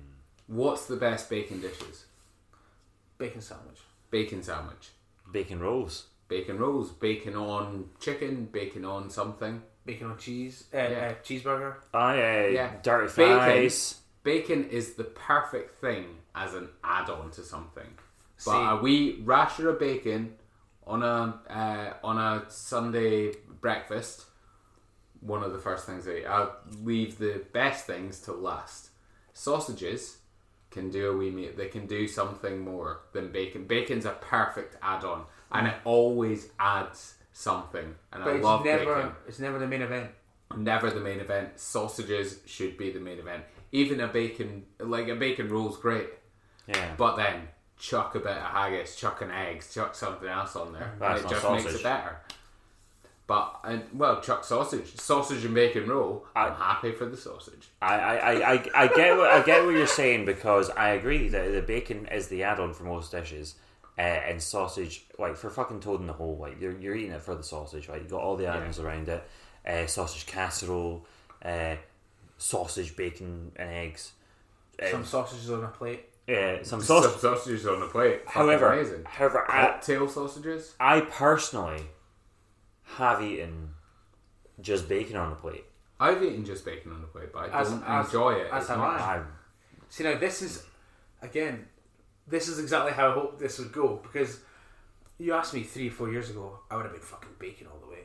Speaker 3: What's the best bacon dishes?
Speaker 1: bacon sandwich.
Speaker 3: Bacon sandwich,
Speaker 2: Bacon rolls.
Speaker 3: bacon rolls, bacon on chicken, bacon on something.
Speaker 1: Bacon on cheese, uh,
Speaker 3: Yeah.
Speaker 1: uh, cheeseburger.
Speaker 2: Oh yeah,
Speaker 3: Yeah.
Speaker 2: dirty
Speaker 3: Bacon.
Speaker 2: fries.
Speaker 3: Bacon is the perfect thing as an add-on to something. But
Speaker 1: See-
Speaker 3: a wee rasher of bacon on a uh, on a Sunday breakfast, one of the first things I eat. I'll leave the best things to last. Sausages can do a wee meat. They can do something more than bacon. Bacon's a perfect add-on, and it always adds something. And
Speaker 1: But
Speaker 3: I
Speaker 1: it's
Speaker 3: love
Speaker 1: never
Speaker 3: bacon
Speaker 1: it's never the main event.
Speaker 3: never the main event. Sausages should be the main event. Even a bacon, like a bacon roll's great,
Speaker 2: Yeah.
Speaker 3: but then chuck a bit of haggis, chuck an eggs, chuck something else on there,
Speaker 2: That's
Speaker 3: and it
Speaker 2: not
Speaker 3: just makes it better. But and well, chuck sausage, sausage and bacon roll. I, am happy for the sausage.
Speaker 2: I, I, I, I, I get what I get what you're saying because I agree that the bacon is the add-on for most dishes, uh, and sausage like for fucking toad in the hole, like you're, you're eating it for the sausage, right? You got all the add-ons around it, uh, sausage casserole, uh, sausage, bacon, and eggs. Uh,
Speaker 1: Some sausages on a plate.
Speaker 2: yeah, some
Speaker 3: Some sausages on the plate. Fucking
Speaker 2: However,
Speaker 3: amazing.
Speaker 2: however, I,
Speaker 3: sausages.
Speaker 2: I personally have eaten just bacon on the plate.
Speaker 3: I've eaten just bacon on the plate, but I
Speaker 1: As-
Speaker 3: don't
Speaker 1: as-
Speaker 3: enjoy it.
Speaker 1: as
Speaker 3: as
Speaker 1: have
Speaker 3: much.
Speaker 1: I.
Speaker 2: I,
Speaker 1: See now, this is again, this is exactly how I hoped this would go because you asked me three, four years ago, I would have been fucking bacon all the way.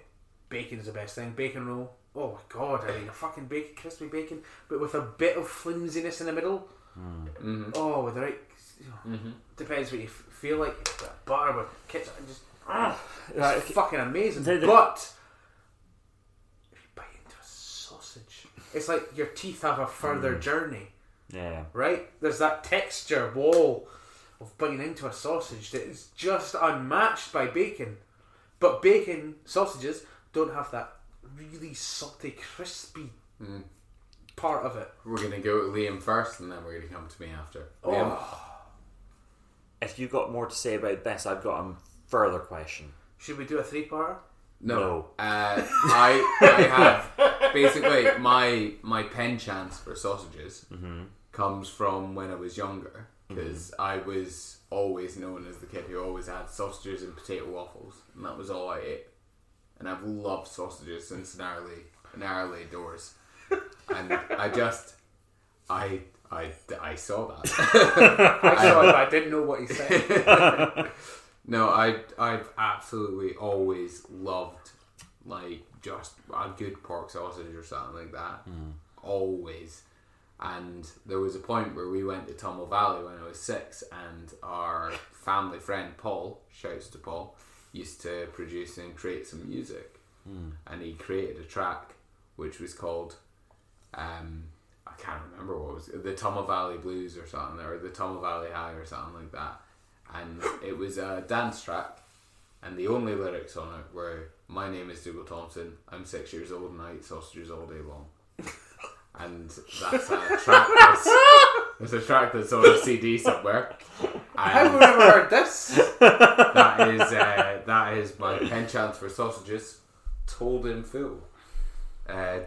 Speaker 1: Bacon is the best thing. Bacon roll. Oh my god, I mean a fucking bacon, crispy bacon, but with a bit of flimsiness in the middle.
Speaker 3: Mm-hmm.
Speaker 1: Oh, with the right. Depends what you f- feel like. Butter with ketchup and just. Ah, it's
Speaker 2: Right,
Speaker 1: fucking amazing.
Speaker 2: The- the-
Speaker 1: but if you bite into a sausage, it's like your teeth have a further journey
Speaker 2: yeah.
Speaker 1: right? There's that texture wall of biting into a sausage that is just unmatched by bacon. But bacon sausages don't have that really salty, crispy part of it.
Speaker 3: We're gonna go to Liam first, and then we're gonna come to me after. Liam,
Speaker 1: Oh,
Speaker 2: if you've got more to say about this, I've got a further question.
Speaker 1: Should we do a three-parter?
Speaker 3: No,
Speaker 2: No.
Speaker 3: Uh, I I have basically my my pen chance for sausages comes from when I was younger because I was always known as the kid who always had sausages and potato waffles, and that was all I ate. And I've loved sausages since an early an early doors, and I just I I I saw that.
Speaker 1: I saw it, but I didn't know what he said.
Speaker 3: No, I I've absolutely always loved like just a good pork sausage or something like that. Always. And there was a point where we went to Tummel Valley when I was six, and our family friend Paul, shouts to Paul, used to produce and create some music. And he created a track which was called, um, I can't remember what it was, the Tummel Valley Blues or something, or the Tummel Valley High or something like that. And it was a dance track, and the only lyrics on it were, My name is Dougal Thompson, I'm six years old and I eat sausages all day long. and that's a track that's, a track that's on a CD somewhere.
Speaker 1: I've never heard this.
Speaker 3: that is uh, that is my pen chance for sausages, told in full.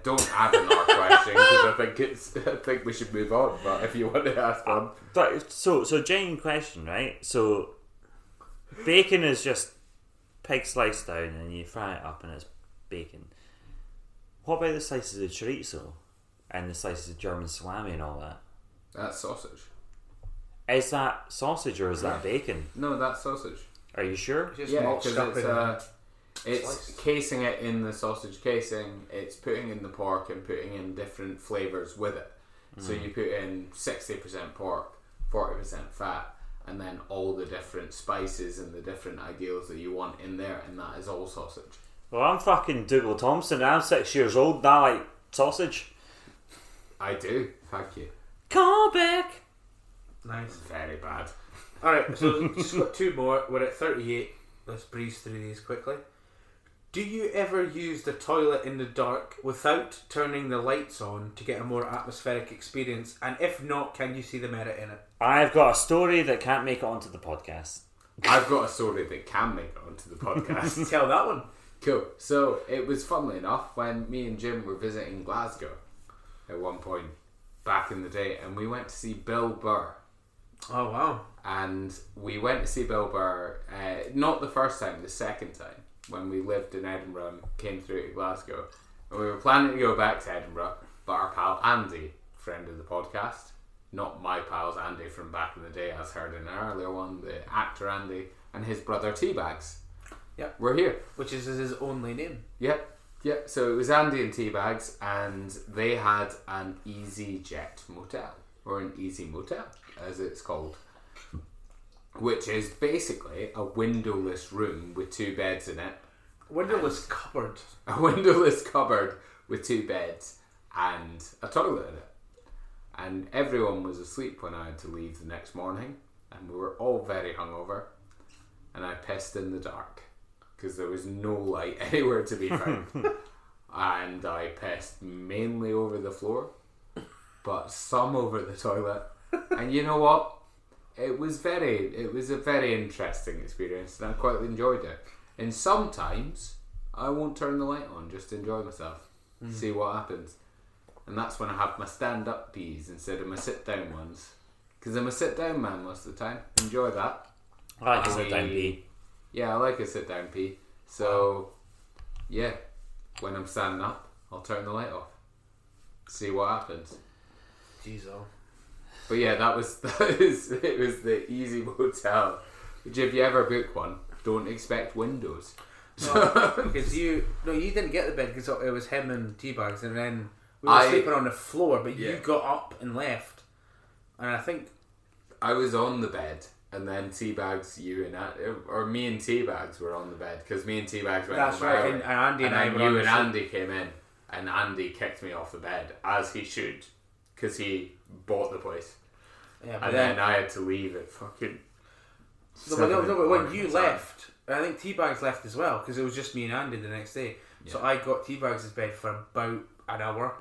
Speaker 3: Uh, don't add another question because I think it's. I think we should move on. But if you want to ask one,
Speaker 2: But so so genuine question, right? So bacon is just pig sliced down and you fry it up and it's bacon. What about the slices of chorizo and the slices of German salami and all that?
Speaker 3: that's sausage.
Speaker 2: Is that sausage or is that bacon?
Speaker 3: No, that's sausage.
Speaker 2: Are you sure?
Speaker 1: Just
Speaker 3: yeah, because it's uh, it's
Speaker 1: slices.
Speaker 3: casing it in the sausage casing. It's putting in the pork and putting in different flavors with it. So mm. you put in sixty percent pork, forty percent fat, and then all the different spices and the different ideals that you want in there, and that is all sausage.
Speaker 2: Well, I'm fucking Dougal Thompson. I'm six years old. and I like sausage.
Speaker 3: I do. Thank you.
Speaker 2: Call back.
Speaker 1: Nice.
Speaker 3: Very bad.
Speaker 1: All right, so just got two more. We're at thirty-eight. Let's breeze through these quickly. Do you ever use the toilet in the dark without turning the lights on to get a more atmospheric experience? And if not, can you see the merit in it?
Speaker 2: I've got a story that can't make it onto the podcast.
Speaker 3: I've got a story that can make it onto the podcast.
Speaker 1: Tell that one.
Speaker 3: cool. So it was funnily enough when me and Jim were visiting Glasgow at one point back in the day, and we went to see Bill Burr.
Speaker 1: Oh wow.
Speaker 3: and we went to see Bill Burr. Uh, not the first time, the second time when we lived in Edinburgh and came through to Glasgow. And we were planning to go back to Edinburgh, but our pal Andy, friend of the podcast, not my pals Andy from back in the day, as heard in an earlier one, the actor Andy and his brother Teabags.
Speaker 1: Yep.
Speaker 3: We're here.
Speaker 1: Which is his only name.
Speaker 3: Yep, yep. So it was Andy and Teabags, and they had an Easy Jet motel, or an Easy Motel, as it's called, which is basically a windowless room with two beds in it,
Speaker 1: Windowless cupboard.
Speaker 3: a windowless cupboard with two beds, and a toilet in it. And everyone was asleep when I had to leave the next morning, and we were all very hungover, and I pissed in the dark because there was no light anywhere to be found. and I pissed mainly over the floor, but some over the toilet. And you know what? It was very, it was a very interesting experience, and I quite enjoyed it. And sometimes I won't turn the light on, just enjoy myself, hmm. see what happens. And that's when I have my stand up peas instead of my sit down ones. Because I'm a sit down man most of the time. Enjoy that.
Speaker 2: I like to sit down pee.
Speaker 3: Yeah, I like a sit down pee. So, yeah, when I'm standing up, I'll turn the light off. See what happens.
Speaker 1: Jeez, oh.
Speaker 3: But yeah, that was that is it was the easy motel. Which if you ever book one, don't expect windows.
Speaker 1: Because you no, you didn't get the bed because it was him and Teabags, and then we were
Speaker 3: I-
Speaker 1: sleeping on the floor. But you got up and left, and I think
Speaker 3: I was on the bed, and then Teabags, you and I, or me and Teabags were on the bed because me and Teabags went.
Speaker 1: That's right, and- and Andy and I
Speaker 3: then you and Andy came in, and Andy kicked me off the bed as he should, because he bought the place,
Speaker 1: yeah.
Speaker 3: And
Speaker 1: then,
Speaker 3: then I had to leave at fucking.
Speaker 1: no, but, no, no, but when you
Speaker 3: at
Speaker 1: left, I think Teabags left as well because it was just me and Andy the next day. So I got Teabags' bed for about an hour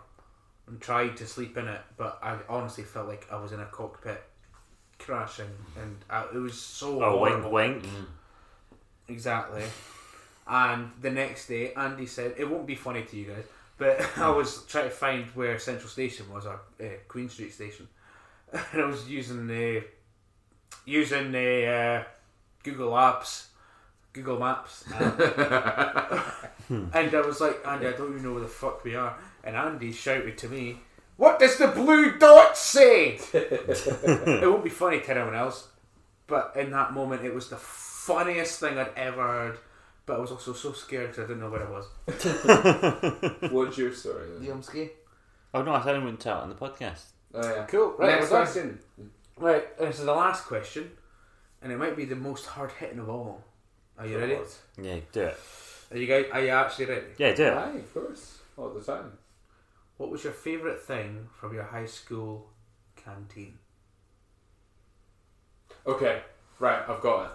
Speaker 1: and tried to sleep in it, but I honestly felt like I was in a cockpit crashing, and uh, it was so.
Speaker 2: Oh, wink,
Speaker 1: horrible.
Speaker 2: wink.
Speaker 1: Exactly. And the next day, Andy said, it won't be funny to you guys, but I was trying to find where Central Station was, or uh, Queen Street Station. And I was using the using the uh, Google Apps, Google Maps, and, and I was like, Andy, I don't even know where the fuck we are. And Andy shouted to me, "What does the blue dot say?" it won't be funny to anyone else, but in that moment, it was the funniest thing I'd ever heard. But I was also so scared because I didn't know where I was.
Speaker 3: What's your story? Then?
Speaker 1: Yumski.
Speaker 2: Oh no, I said I wouldn't tell it on the podcast.
Speaker 3: Oh yeah.
Speaker 1: Cool. Right,
Speaker 3: Next
Speaker 1: we're done.
Speaker 3: question.
Speaker 1: Right, this is the last question, and it might be the most hard hitting of all. Are you ready?
Speaker 2: Yeah, do it.
Speaker 1: Are you guys? Are you actually ready?
Speaker 2: Yeah, do it.
Speaker 3: Aye, of course. All the time.
Speaker 1: What was your favourite thing from your high school canteen?
Speaker 3: Okay, right, I've got it.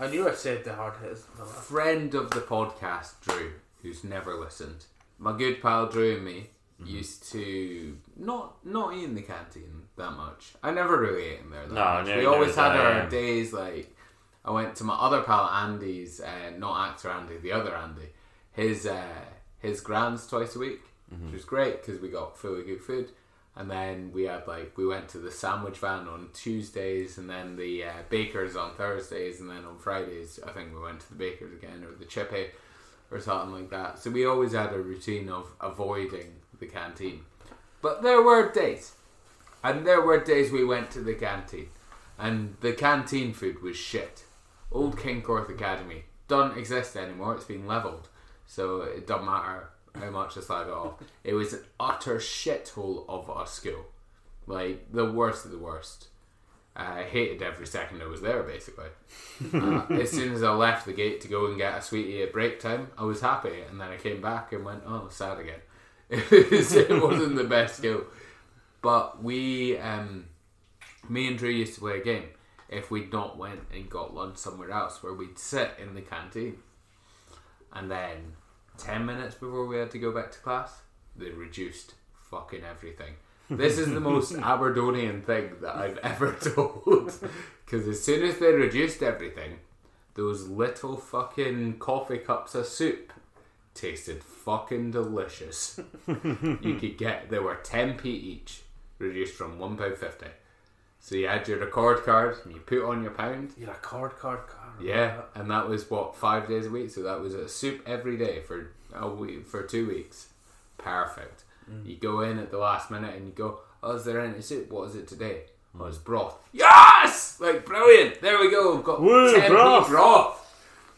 Speaker 1: I knew I said the hard hitters.
Speaker 3: Friend of the podcast, Drew, who's never listened. My good pal Drew and me
Speaker 2: Mm-hmm.
Speaker 3: used to not not eat in the canteen that much. I never really ate in there that
Speaker 2: No,
Speaker 3: much.
Speaker 2: no,
Speaker 3: we
Speaker 2: no,
Speaker 3: always had our
Speaker 2: yeah.
Speaker 3: days like I went to my other pal Andy's, uh, not actor Andy, the other Andy. His uh, his grams twice a week,
Speaker 2: Mm-hmm.
Speaker 3: which was great because we got fully good food. And then we had like we went to the sandwich van on Tuesdays, and then the uh, bakers on Thursdays, and then on Fridays I think we went to the bakers again or the chippy or something like that. So we always had a routine of avoiding the canteen. But there were days, and there were days we went to the canteen, and the canteen food was shit. Old Kincorth Academy doesn't exist anymore. It's been levelled, so it doesn't matter how much I slag it off. It was an utter shithole of a school, like the worst of the worst. I hated every second I was there, basically. Uh, as soon as I left the gate to go and get a sweetie at break time, I was happy, and then I came back and went, "Oh, sad again." It wasn't the best school, but we, um, me and Drew used to play a game. If we'd not went and got lunch somewhere else, where we'd sit in the canteen, and then ten minutes before we had to go back to class, they reduced fucking everything. This is the most Aberdonian thing that I've ever told. Because as soon as they reduced everything, those little fucking coffee cups of soup tasted fucking delicious. you could get, they were 10p each, reduced from £1.50. So you had your record card and you put on your pound.
Speaker 1: You're a card, card, card.
Speaker 3: Yeah, and that was what five days a week. So that was a soup every day for a week for two weeks. Perfect. Mm. You go in at the last minute and you go, "Oh, is there any soup? What is it today? Mm. Oh, it's broth. Yes, like brilliant. There we go. We've got
Speaker 2: Woo,
Speaker 3: 10p
Speaker 2: broth.
Speaker 3: broth.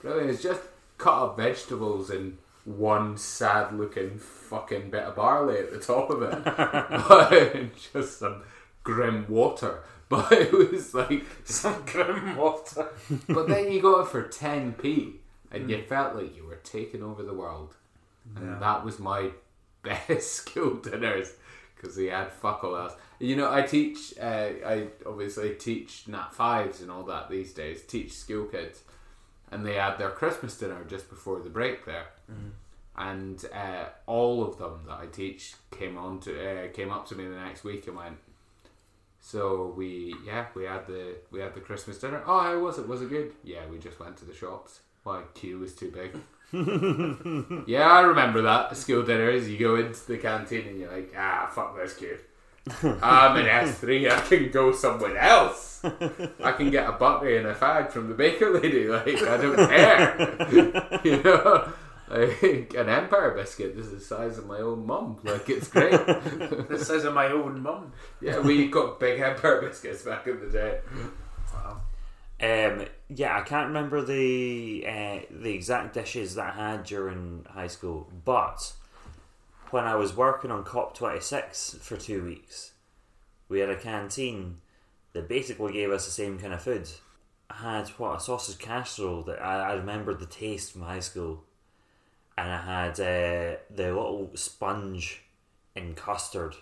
Speaker 3: Brilliant. It's just cut up vegetables and one sad-looking fucking bit of barley at the top of it, and just some grim water. But it was like
Speaker 1: Some grim water.
Speaker 3: but then you got it for 10p and you felt like you were taking over the world. And
Speaker 1: Yeah.
Speaker 3: that was my best school dinners because we had fuck all else. You know, I teach, uh, I obviously teach Nat 5s and all that these days, teach school kids. And they had their Christmas dinner just before the break there. And uh, all of them that I teach came on to uh, came up to me the next week and went, so we yeah we had the we had the Christmas dinner. Oh, how was it? Was it good? Yeah, we just went to the shops. Why queue was too big. yeah, I remember that school dinners. You go into the canteen and you're like, ah, fuck this queue. I'm in S three. I can go somewhere else. I can get a buttery and a fag from the baker lady. Like I don't care. you know, an Empire biscuit is the size of my own mum. Like it's great.
Speaker 1: the size of my own mum.
Speaker 3: Yeah, we got big Empire biscuits back in the day.
Speaker 1: Wow.
Speaker 2: Um, yeah, I can't remember the uh, the exact dishes that I had during high school, but when I was working on COP twenty six for two weeks, we had a canteen that basically gave us the same kind of food. I had what a sausage casserole that I, I remembered the taste from high school, and I had uh, the little sponge in custard.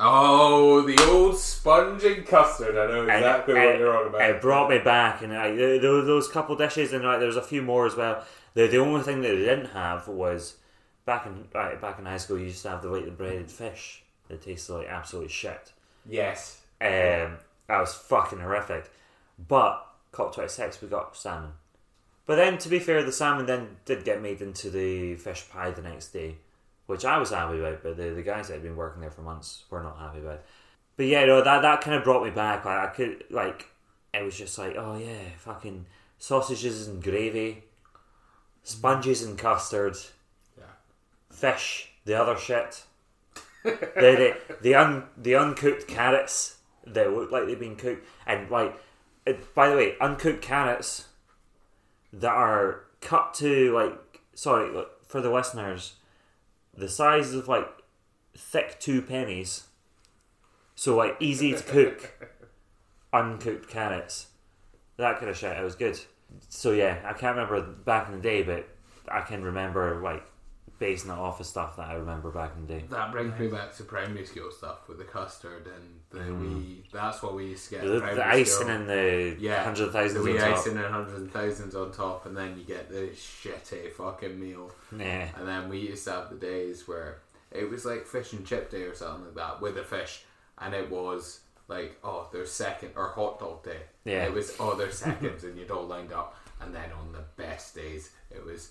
Speaker 3: Oh, the old sponge and custard. I know exactly
Speaker 2: And
Speaker 3: what
Speaker 2: it-
Speaker 3: you're on about.
Speaker 2: It brought me back, and like there, there were those couple dishes, and like there was a few more as well. The the only thing that they didn't have was back in right, back in high school. You used to have the like the breaded fish that tasted like absolute shit.
Speaker 3: yes.
Speaker 2: Um, that was fucking horrific. But COP twenty six, we got salmon. But then, to be fair, the salmon then did get made into the fish pie the next day, which I was happy about. But the, the guys that had been working there for months were not happy about. But yeah, no, that that kind of brought me back. Like I could like, it was just like, oh yeah, fucking sausages and gravy, sponges and custard,
Speaker 3: Yeah.
Speaker 2: fish, the other shit, the the the, un, the uncooked carrots that look like they've been cooked, and like, it, by the way, uncooked carrots that are cut to like, sorry look, for the listeners, the size of like thick two pennies, so like easy to cook, uncooked carrots, that kind of shit. It was good. So yeah, I can't remember back in the day, but I can remember like basing it off of stuff that I remember back in the day.
Speaker 3: That brings me back to primary school stuff with the custard and the
Speaker 2: Mm.
Speaker 3: wee. That's what we used to get.
Speaker 2: The, the icing
Speaker 3: school.
Speaker 2: and the
Speaker 3: yeah,
Speaker 2: hundred thousands
Speaker 3: the
Speaker 2: on
Speaker 3: wee
Speaker 2: top.
Speaker 3: icing and hundreds and thousands on top, and then you get the shitty fucking meal.
Speaker 2: Yeah,
Speaker 3: And then we used to have the days where it was like fish and chip day or something like that with a fish, and it was like oh there's second or hot dog day.
Speaker 2: Yeah.
Speaker 3: it was oh there's seconds, and you'd all lined up, and then on the best days it was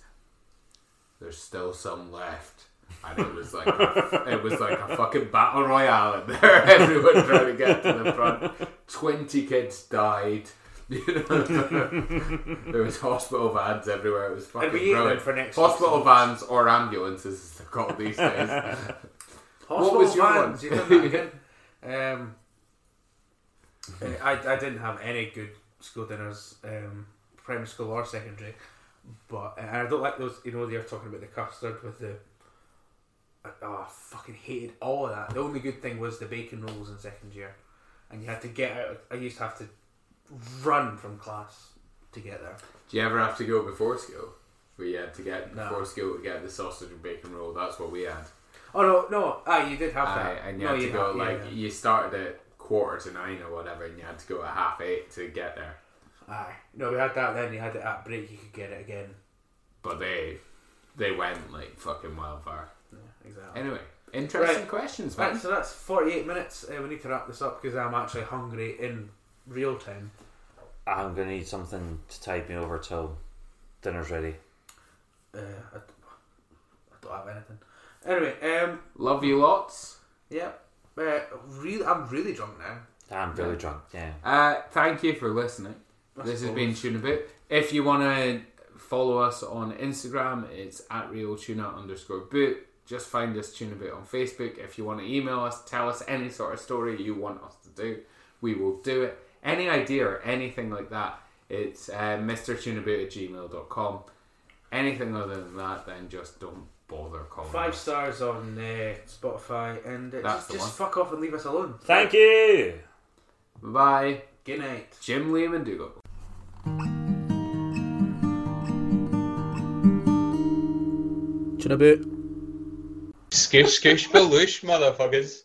Speaker 3: there's still some left. And it was like a, it was like a fucking battle royale in there. Everyone trying to get to the front. Twenty kids died. You know, there was hospital vans everywhere. It was fucking
Speaker 1: And we ate
Speaker 3: brilliant.
Speaker 1: for next
Speaker 3: hospital vans or ambulances, as they're called these days.
Speaker 1: Hospital
Speaker 3: was your
Speaker 1: vans,
Speaker 3: one?
Speaker 1: you done that. Um, I, I didn't have any good school dinners, um, primary school or secondary, but and I don't like those. You know, they're talking about the custard with the. Oh, I fucking hated all of that. The only good thing was the bacon rolls in second year, and you had to get out. I used to have to run from class to get there.
Speaker 3: Do you ever have to go before school? Where you had to get
Speaker 1: No.
Speaker 3: before school to get the sausage and bacon roll. That's what we had.
Speaker 1: Oh no, no, ah, you did have that,
Speaker 3: and you
Speaker 1: no,
Speaker 3: had to go
Speaker 1: have-
Speaker 3: like
Speaker 1: yeah.
Speaker 3: you started at quarter to nine or whatever, and you had to go at half eight to get there.
Speaker 1: Aye, no, we had that. Then you had it at break. You could get it again.
Speaker 3: But they they went like fucking wildfire.
Speaker 1: Yeah, exactly.
Speaker 3: Anyway, interesting
Speaker 1: Right.
Speaker 3: questions, man.
Speaker 1: Right, so that's 48 minutes. Uh, we need to wrap this up because I'm actually hungry in real time.
Speaker 2: I'm gonna need something to tide me over till dinner's ready.
Speaker 1: Uh, I, I don't have anything. Anyway, um,
Speaker 3: Love you lots.
Speaker 1: yeah. Uh, really, I'm really drunk now.
Speaker 2: I'm really
Speaker 3: Yeah.
Speaker 2: drunk. Yeah.
Speaker 3: Uh, thank you for listening.
Speaker 1: I
Speaker 3: this has been Tuna Boot. If you want to follow us on Instagram, it's at real tuna underscore boot. Just find us Tuna Boot on Facebook. If you want to email us, tell us any sort of story you want us to do, we will do it. Any idea or anything like that, it's uh, mrtunaboot at gmail.com. Anything other than that, then just don't bother calling
Speaker 1: Five
Speaker 3: us.
Speaker 1: stars on uh, Spotify and uh,
Speaker 3: That's
Speaker 1: just,
Speaker 3: the
Speaker 1: just
Speaker 3: one.
Speaker 1: fuck off and leave us alone.
Speaker 2: Thank you.
Speaker 3: Bye.
Speaker 1: Good night.
Speaker 3: Jim Liam and Dougal.
Speaker 1: Tuna boot.
Speaker 4: Skish, skish, belush, motherfuckers.